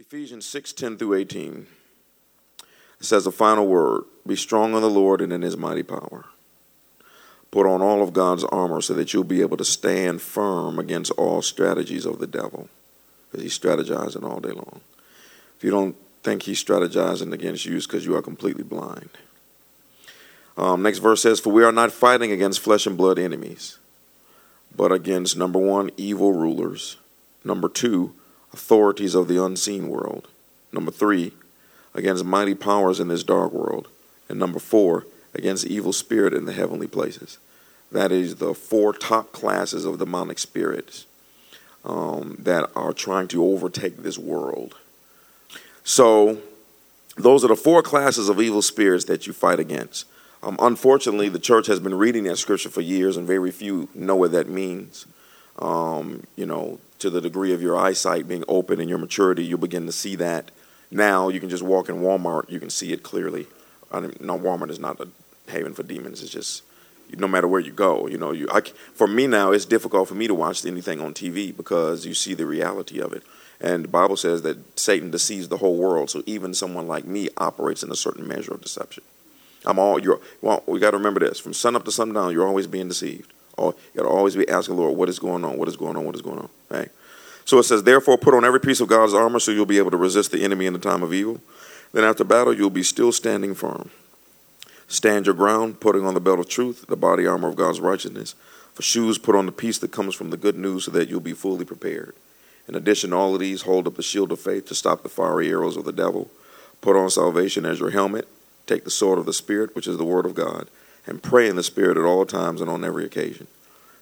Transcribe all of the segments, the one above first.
Ephesians 6 10 through 18. It says a final word Be strong in the Lord and in his mighty power. Put on all of God's armor so that you'll be able to stand firm against all strategies of the devil. Because he's strategizing all day long. If you don't think he's strategizing against you, it's because you are completely blind. Um, next verse says, For we are not fighting against flesh and blood enemies, but against number one, evil rulers, number two, authorities of the unseen world, number three, against mighty powers in this dark world, and number four, against evil spirit in the heavenly places. That is the four top classes of demonic spirits um, that are trying to overtake this world. So, those are the four classes of evil spirits that you fight against. Um, unfortunately, the church has been reading that scripture for years, and very few know what that means. Um, you know, to the degree of your eyesight being open and your maturity, you'll begin to see that. Now you can just walk in Walmart, you can see it clearly. I mean, no, Walmart is not a haven for demons. It's just no matter where you go, you know, you. I, for me now, it's difficult for me to watch anything on TV because you see the reality of it. And the Bible says that Satan deceives the whole world. So even someone like me operates in a certain measure of deception. I'm all you're. Well, we got to remember this: from sun up to sundown, you're always being deceived. Oh, you got to always be asking Lord, what is going on? What is going on? What is going on? Right. So it says, therefore, put on every piece of God's armor, so you'll be able to resist the enemy in the time of evil. Then after battle, you'll be still standing firm. Stand your ground, putting on the belt of truth, the body armor of God's righteousness. For shoes, put on the peace that comes from the good news, so that you'll be fully prepared. In addition all of these, hold up the shield of faith to stop the fiery arrows of the devil. Put on salvation as your helmet Take the sword of the Spirit, which is the Word of God, and pray in the Spirit at all times and on every occasion.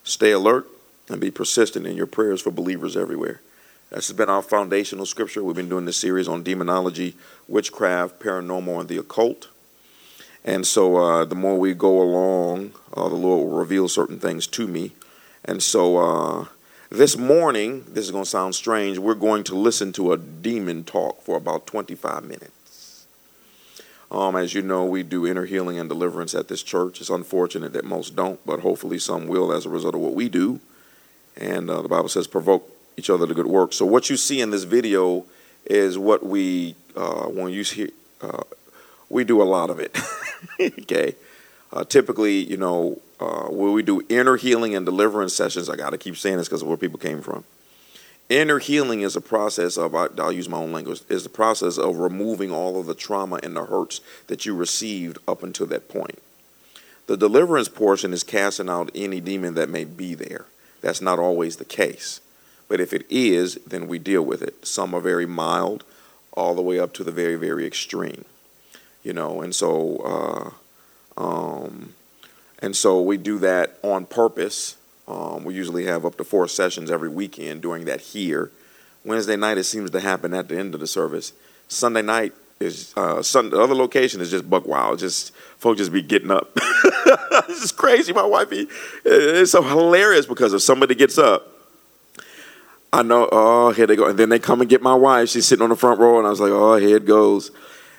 Stay alert and be persistent in your prayers for believers everywhere. This has been our foundational scripture. We've been doing this series on demonology, witchcraft, paranormal, and the occult. And so uh, the more we go along, uh, the Lord will reveal certain things to me. And so uh, this morning, this is going to sound strange, we're going to listen to a demon talk for about 25 minutes. Um, as you know, we do inner healing and deliverance at this church. It's unfortunate that most don't, but hopefully some will as a result of what we do. And uh, the Bible says, provoke each other to good work. So what you see in this video is what we, uh, when you see, uh, we do a lot of it. okay. Uh, typically, you know, uh, when we do inner healing and deliverance sessions, I got to keep saying this because of where people came from. Inner healing is a process of, I'll use my own language, is the process of removing all of the trauma and the hurts that you received up until that point. The deliverance portion is casting out any demon that may be there. That's not always the case. But if it is, then we deal with it. Some are very mild, all the way up to the very, very extreme. You know, and so, uh, um, and so we do that on purpose um, we usually have up to four sessions every weekend doing that here. Wednesday night, it seems to happen at the end of the service. Sunday night is uh, Sunday, the other location is just buck wild. Just folks just be getting up. this is crazy. My wife, it's so hilarious because if somebody gets up, I know, oh, here they go. And then they come and get my wife. She's sitting on the front row, and I was like, oh, here it goes.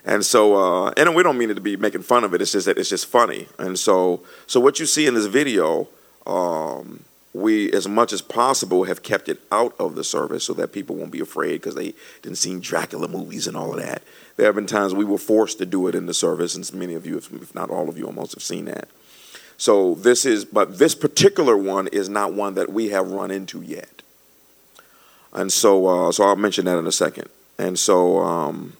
And so, uh, and we don't mean it to be making fun of it. It's just that it's just funny. And so, so what you see in this video um, we, as much as possible, have kept it out of the service so that people won't be afraid because they didn't see Dracula movies and all of that. There have been times we were forced to do it in the service, and many of you, if not all of you, almost have seen that. So this is, but this particular one is not one that we have run into yet. And so, uh, so I'll mention that in a second. And so, um,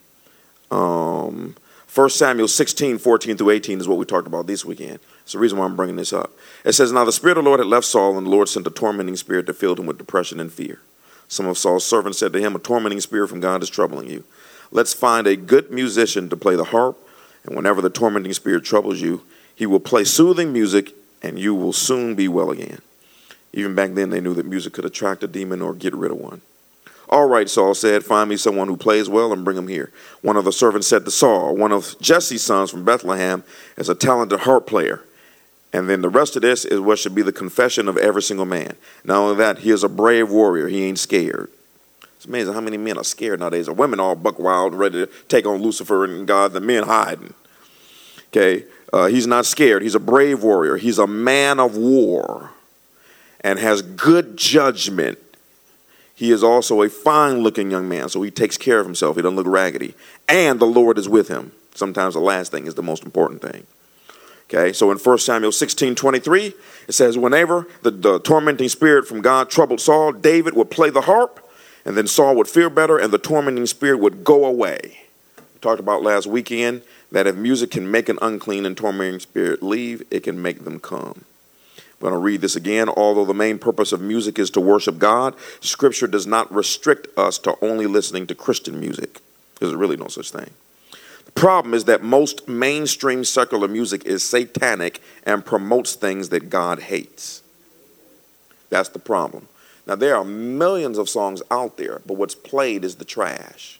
um, 1 Samuel 16, 14 through 18 is what we talked about this weekend. It's the reason why I'm bringing this up. It says, Now the Spirit of the Lord had left Saul, and the Lord sent a tormenting spirit that filled him with depression and fear. Some of Saul's servants said to him, A tormenting spirit from God is troubling you. Let's find a good musician to play the harp, and whenever the tormenting spirit troubles you, he will play soothing music, and you will soon be well again. Even back then, they knew that music could attract a demon or get rid of one. All right, Saul said, Find me someone who plays well and bring him here. One of the servants said to Saul, One of Jesse's sons from Bethlehem is a talented harp player. And then the rest of this is what should be the confession of every single man. Not only that, he is a brave warrior. He ain't scared. It's amazing how many men are scared nowadays. Are women all buck wild, ready to take on Lucifer and God, the men hiding. Okay, uh, he's not scared. He's a brave warrior. He's a man of war and has good judgment He is also a fine looking young man, so he takes care of himself. He doesn't look raggedy. And the Lord is with him. Sometimes the last thing is the most important thing. Okay, so in 1 Samuel 16 23, it says, Whenever the, the tormenting spirit from God troubled Saul, David would play the harp, and then Saul would feel better, and the tormenting spirit would go away. We talked about last weekend that if music can make an unclean and tormenting spirit leave, it can make them come. I'm going to read this again. Although the main purpose of music is to worship God, Scripture does not restrict us to only listening to Christian music. There's really no such thing. Problem is that most mainstream secular music is satanic and promotes things that God hates. That's the problem. Now, there are millions of songs out there, but what's played is the trash.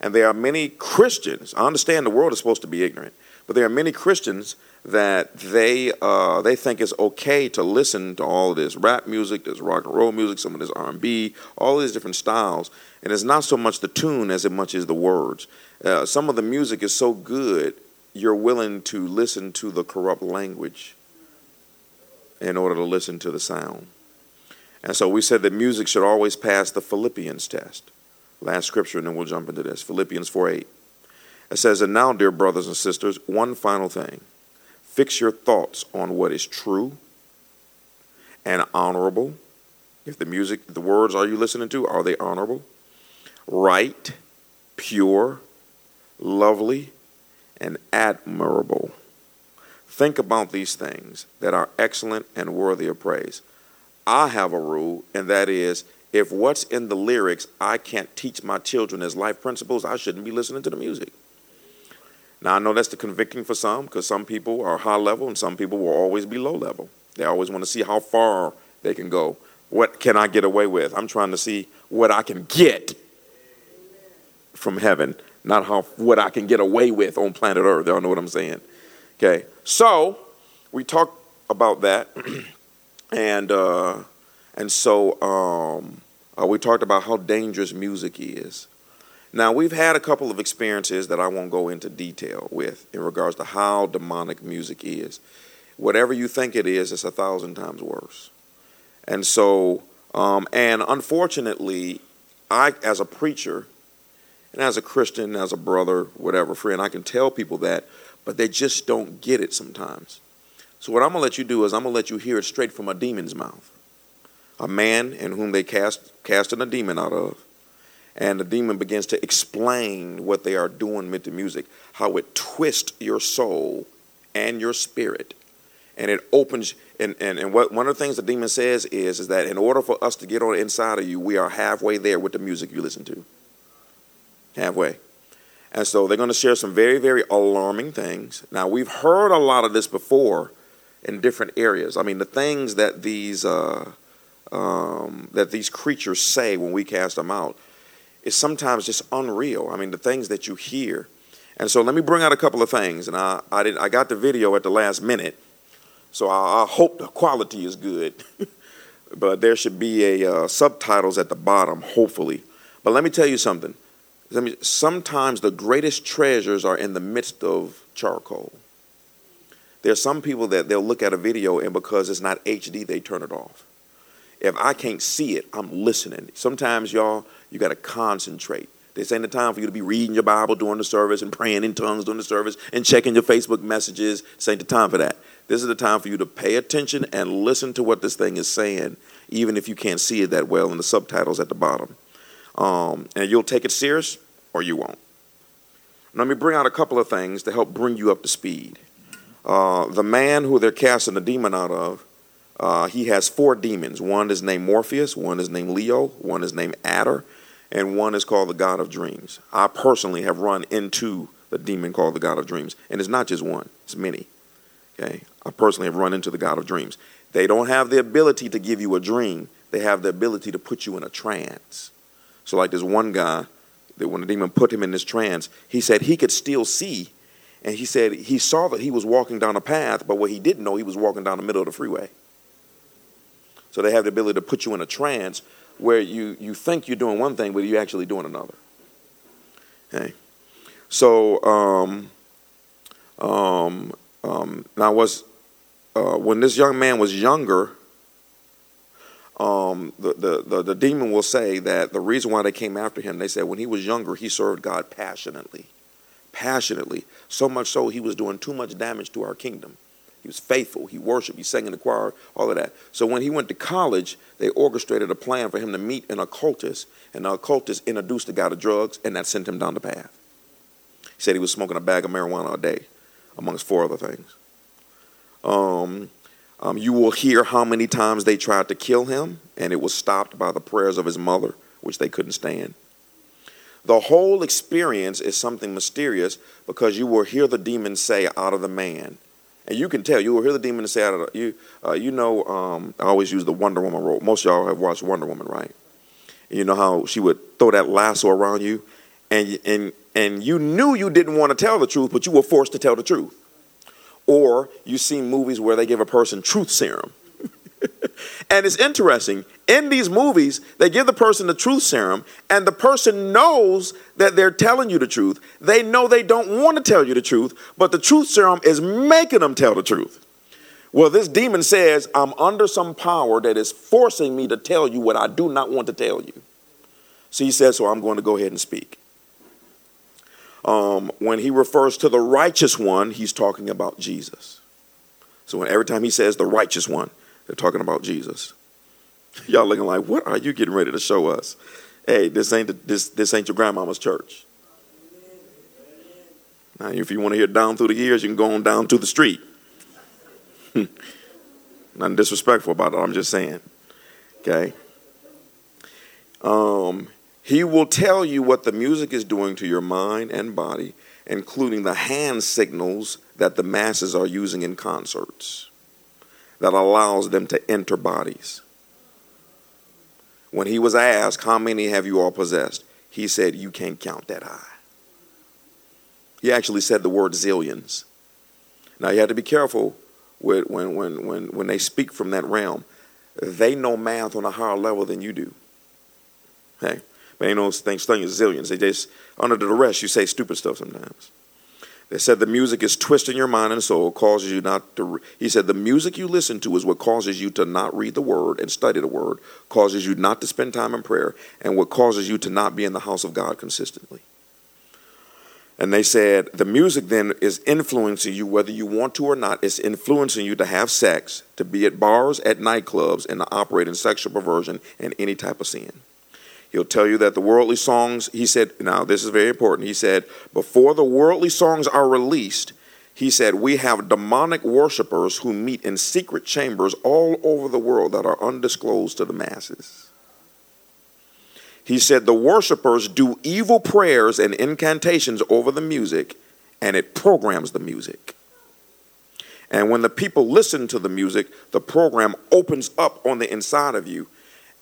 And there are many Christians, I understand the world is supposed to be ignorant, but there are many Christians that they uh, they think it's okay to listen to all this rap music, this rock and roll music, some of this R and B, all these different styles, and it's not so much the tune as it much as the words. Uh, some of the music is so good, you're willing to listen to the corrupt language in order to listen to the sound. And so we said that music should always pass the Philippians test. Last scripture, and then we'll jump into this Philippians 4 8. It says, And now, dear brothers and sisters, one final thing. Fix your thoughts on what is true and honorable. If the music, the words are you listening to, are they honorable? Right, pure, lovely, and admirable. Think about these things that are excellent and worthy of praise. I have a rule, and that is if what's in the lyrics I can't teach my children as life principles, I shouldn't be listening to the music. Now, I know that's the convicting for some because some people are high level and some people will always be low level. They always want to see how far they can go. What can I get away with? I'm trying to see what I can get from heaven, not how what I can get away with on planet Earth. Y'all know what I'm saying? Okay. So we talked about that, and uh, and so um, uh, we talked about how dangerous music is. Now we've had a couple of experiences that I won't go into detail with in regards to how demonic music is. Whatever you think it is, it's a thousand times worse. And so, um, and unfortunately, I, as a preacher, and as a Christian, as a brother, whatever, friend, I can tell people that, but they just don't get it sometimes. So, what I'm going to let you do is I'm going to let you hear it straight from a demon's mouth. A man in whom they cast casting a demon out of. And the demon begins to explain what they are doing with the music, how it twists your soul and your spirit. And it opens, and, and, and what one of the things the demon says is, is that in order for us to get on inside of you, we are halfway there with the music you listen to halfway. And so they're going to share some very, very alarming things. Now, we've heard a lot of this before in different areas. I mean, the things that these uh, um, that these creatures say when we cast them out is sometimes just unreal. I mean, the things that you hear. And so let me bring out a couple of things. And I, I, did, I got the video at the last minute, so I, I hope the quality is good. but there should be a uh, subtitles at the bottom, hopefully. But let me tell you something sometimes the greatest treasures are in the midst of charcoal. There are some people that they'll look at a video and because it's not HD, they turn it off. If I can't see it, I'm listening. Sometimes, y'all, you got to concentrate. This ain't the time for you to be reading your Bible during the service and praying in tongues during the service and checking your Facebook messages. This ain't the time for that. This is the time for you to pay attention and listen to what this thing is saying, even if you can't see it that well in the subtitles at the bottom. Um, and you'll take it serious or you won't. Let me bring out a couple of things to help bring you up to speed. Uh, the man who they're casting the demon out of, uh, he has four demons. One is named Morpheus, one is named Leo, one is named Adder, and one is called the God of Dreams. I personally have run into the demon called the God of Dreams, and it's not just one; it's many. Okay, I personally have run into the God of Dreams. They don't have the ability to give you a dream; they have the ability to put you in a trance. So, like this one guy that when the demon put him in this trance, he said he could still see. And he said he saw that he was walking down a path, but what he didn't know, he was walking down the middle of the freeway. So they have the ability to put you in a trance where you, you think you're doing one thing, but you're actually doing another. Okay. So um, um, um, now was uh, when this young man was younger, um, the, the, the, the demon will say that the reason why they came after him, they said when he was younger, he served God passionately. Passionately. So much so, he was doing too much damage to our kingdom. He was faithful. He worshiped. He sang in the choir, all of that. So when he went to college, they orchestrated a plan for him to meet an occultist, and the occultist introduced the guy to drugs, and that sent him down the path. He said he was smoking a bag of marijuana a day, amongst four other things. Um, um, you will hear how many times they tried to kill him, and it was stopped by the prayers of his mother, which they couldn't stand. The whole experience is something mysterious because you will hear the demon say out of the man, and you can tell. You will hear the demon say out of you. Uh, you know, um, I always use the Wonder Woman role. Most y'all have watched Wonder Woman, right? And you know how she would throw that lasso around you, and and and you knew you didn't want to tell the truth, but you were forced to tell the truth. Or you see movies where they give a person truth serum. And it's interesting. In these movies, they give the person the truth serum, and the person knows that they're telling you the truth. They know they don't want to tell you the truth, but the truth serum is making them tell the truth. Well, this demon says, I'm under some power that is forcing me to tell you what I do not want to tell you. So he says, So I'm going to go ahead and speak. Um, when he refers to the righteous one, he's talking about Jesus. So when, every time he says the righteous one, they're talking about Jesus. Y'all looking like, what are you getting ready to show us? Hey, this ain't the, this this ain't your grandmama's church. Now, if you want to hear down through the years, you can go on down to the street. Nothing disrespectful about it. I'm just saying. Okay. Um, he will tell you what the music is doing to your mind and body, including the hand signals that the masses are using in concerts that allows them to enter bodies. When he was asked, How many have you all possessed? He said, You can't count that high. He actually said the word zillions. Now you have to be careful with when, when, when, when they speak from that realm. They know math on a higher level than you do. Okay? But ain't no thing studying zillions. They just, under the rest, you say stupid stuff sometimes. They said the music is twisting your mind and soul, causes you not to. Re- he said the music you listen to is what causes you to not read the word and study the word, causes you not to spend time in prayer, and what causes you to not be in the house of God consistently. And they said the music then is influencing you whether you want to or not. It's influencing you to have sex, to be at bars, at nightclubs, and to operate in sexual perversion and any type of sin. He'll tell you that the worldly songs, he said, now this is very important. He said, before the worldly songs are released, he said, we have demonic worshipers who meet in secret chambers all over the world that are undisclosed to the masses. He said, the worshipers do evil prayers and incantations over the music, and it programs the music. And when the people listen to the music, the program opens up on the inside of you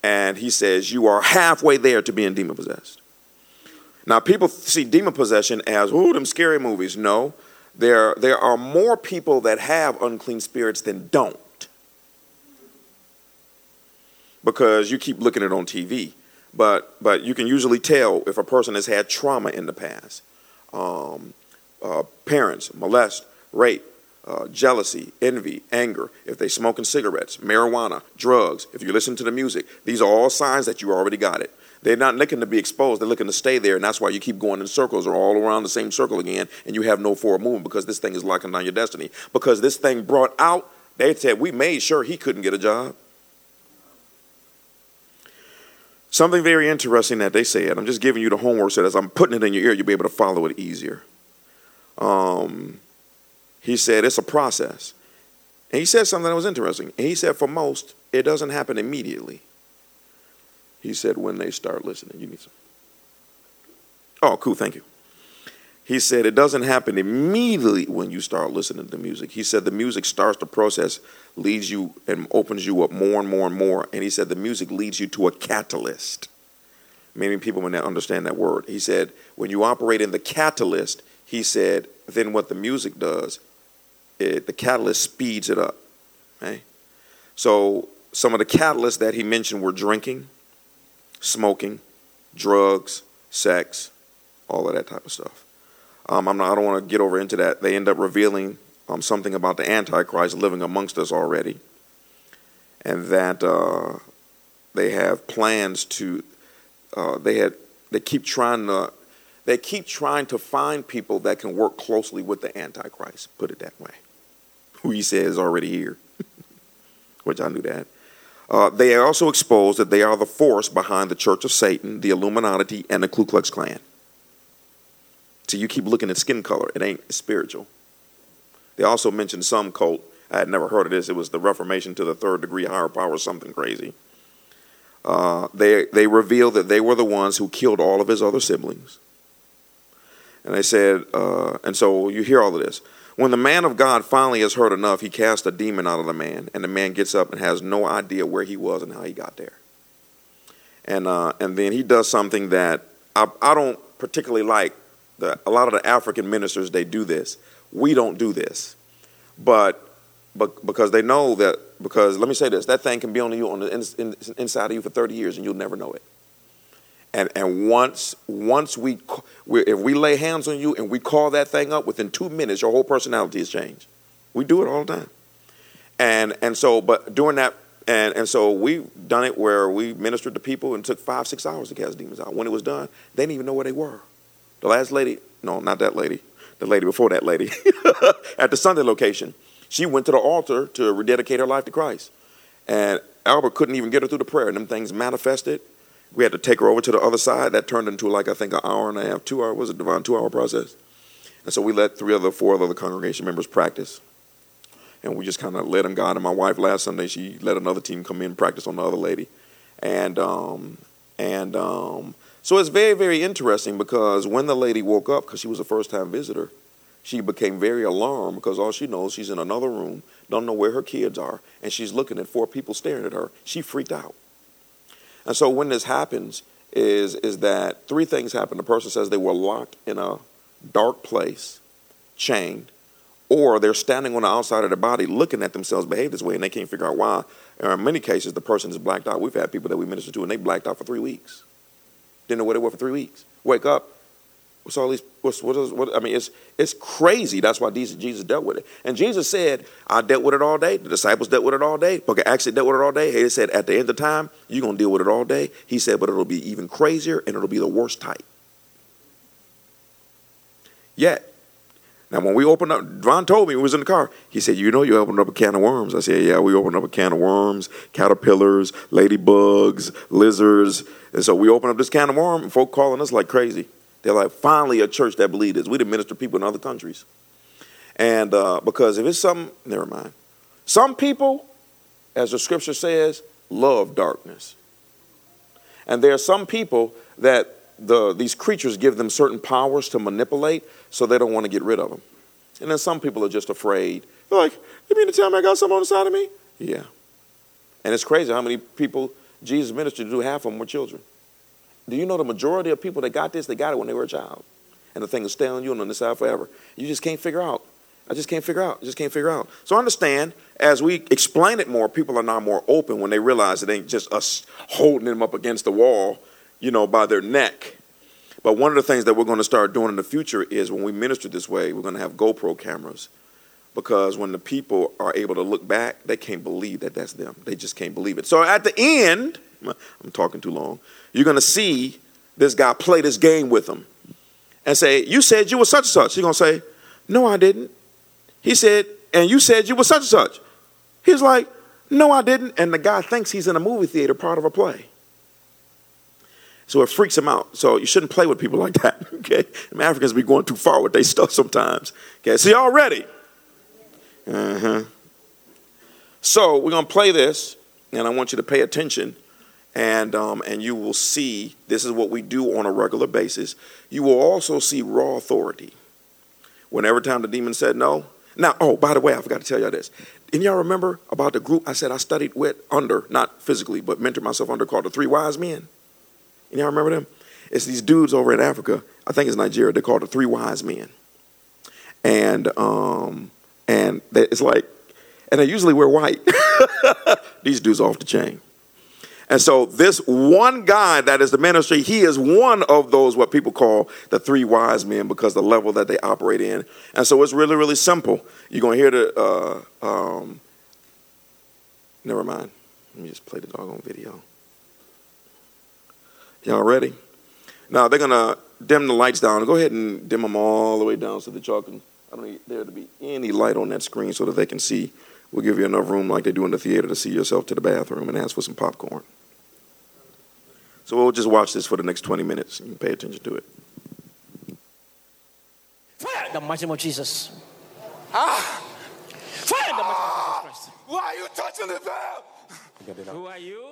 and he says, You are halfway there to being demon possessed. Now, people see demon possession as, ooh, them scary movies. No, there, there are more people that have unclean spirits than don't. Because you keep looking at it on TV. But, but you can usually tell if a person has had trauma in the past. Um, uh, parents, molest, rape, uh, jealousy, envy, anger, if they smoking cigarettes, marijuana, drugs, if you listen to the music, these are all signs that you already got it. They're not looking to be exposed, they're looking to stay there, and that's why you keep going in circles or all around the same circle again, and you have no forward movement because this thing is locking down your destiny. Because this thing brought out, they said, we made sure he couldn't get a job. Something very interesting that they said, I'm just giving you the homework so as I'm putting it in your ear, you'll be able to follow it easier. Um, he said it's a process. And he said something that was interesting. And he said, for most, it doesn't happen immediately. He said, when they start listening. You need some. Oh, cool. Thank you. He said, it doesn't happen immediately when you start listening to the music. He said, the music starts the process, leads you and opens you up more and more and more. And he said, the music leads you to a catalyst. Many people may not understand that word. He said, when you operate in the catalyst, he said, then what the music does it, the catalyst speeds it up. Okay? So some of the catalysts that he mentioned were drinking, smoking, drugs, sex, all of that type of stuff. Um, I'm not, I don't want to get over into that. They end up revealing um, something about the Antichrist living amongst us already, and that uh, they have plans to uh, they had they keep trying to they keep trying to find people that can work closely with the antichrist put it that way who he says already here which i knew that. Uh, they also expose that they are the force behind the church of satan the illuminati and the ku klux klan. So you keep looking at skin color. It ain't spiritual. They also mentioned some cult. I had never heard of this. It was the reformation to the third degree higher power something crazy. Uh, they, they revealed that they were the ones who killed all of his other siblings. And they said, uh, and so you hear all of this. When the man of God finally has heard enough, he casts a demon out of the man, and the man gets up and has no idea where he was and how he got there. And, uh, and then he does something that I, I don't particularly like. The, a lot of the African ministers, they do this. We don't do this. But but because they know that because let me say this that thing can be on you on the in, in, inside of you for 30 years and you'll never know it and and once once we, we if we lay hands on you and we call that thing up within two minutes your whole personality has changed we do it all the time and and so but doing that and and so we've done it where we ministered to people and took five six hours to cast demons out when it was done they didn't even know where they were the last lady no not that lady the lady before that lady at the sunday location she went to the altar to rededicate her life to Christ. And Albert couldn't even get her through the prayer. And them things manifested. We had to take her over to the other side. That turned into like I think an hour and a half, two hour was a divine two hour process. And so we let three other, four other congregation members practice. And we just kind of let them God. And my wife last Sunday, she let another team come in practice on the other lady. And um, and um, so it's very, very interesting because when the lady woke up, because she was a first time visitor, she became very alarmed because all she knows she's in another room, don't know where her kids are, and she's looking at four people staring at her. She freaked out. And so when this happens, is is that three things happen. The person says they were locked in a dark place, chained, or they're standing on the outside of their body looking at themselves behave this way and they can't figure out why. And in many cases, the person is blacked out. We've had people that we minister to and they blacked out for three weeks. Didn't know where they were for three weeks. Wake up, What's all these? What's, what is, what, I mean, it's it's crazy. That's why Jesus, dealt with it. And Jesus said, "I dealt with it all day. The disciples dealt with it all day. Of Acts dealt with it all day. He said, at the end of time, you're gonna deal with it all day. He said, but it'll be even crazier and it'll be the worst type. Yet, now when we opened up, Ron told me he was in the car. He said, "You know, you opened up a can of worms." I said, "Yeah, we opened up a can of worms, caterpillars, ladybugs, lizards." And so we opened up this can of worms, and folk calling us like crazy. They're like, finally, a church that believes this. We didn't minister people in other countries. And uh, because if it's something, never mind. Some people, as the scripture says, love darkness. And there are some people that the, these creatures give them certain powers to manipulate, so they don't want to get rid of them. And then some people are just afraid. They're like, you mean to tell me I got something on the side of me? Yeah. And it's crazy how many people Jesus ministered to, half of them were children. Do you know the majority of people that got this, they got it when they were a child. And the thing is stay on you and on the side forever. You just can't figure out. I just can't figure out. I just can't figure out. So understand, as we explain it more, people are now more open when they realize it ain't just us holding them up against the wall, you know, by their neck. But one of the things that we're going to start doing in the future is when we minister this way, we're going to have GoPro cameras. Because when the people are able to look back, they can't believe that that's them. They just can't believe it. So at the end, I'm talking too long. You're going to see this guy play this game with them and say, You said you were such and such. He's going to say, No, I didn't. He said, And you said you were such and such. He's like, No, I didn't. And the guy thinks he's in a movie theater, part of a play. So it freaks him out. So you shouldn't play with people like that. Okay, Africans be going too far with their stuff sometimes. Okay, see, y'all ready? Uh huh. So we're gonna play this, and I want you to pay attention and um, and you will see this is what we do on a regular basis. You will also see raw authority. Whenever time the demon said no. Now, oh, by the way, I forgot to tell y'all this. And y'all remember about the group I said I studied with under, not physically, but mentored myself under, called the Three Wise Men. And y'all remember them? It's these dudes over in Africa. I think it's Nigeria. They're called the Three Wise Men. And um, and it's like, and they usually wear white. these dudes off the chain. And so this one guy that is the ministry, he is one of those what people call the three wise men because the level that they operate in. And so it's really, really simple. You're going to hear the, uh, um, never mind. Let me just play the doggone video. Y'all ready? Now they're gonna dim the lights down. Go ahead and dim them all the way down so that y'all can. I don't need there to be any light on that screen so that they can see. We'll give you enough room like they do in the theater to see yourself to the bathroom and ask for some popcorn. So we'll just watch this for the next 20 minutes and pay attention to it. Fire in the mighty name of Jesus. Ah! Fire in the mighty name of Jesus Christ. Why are you touching the bell? Who are you?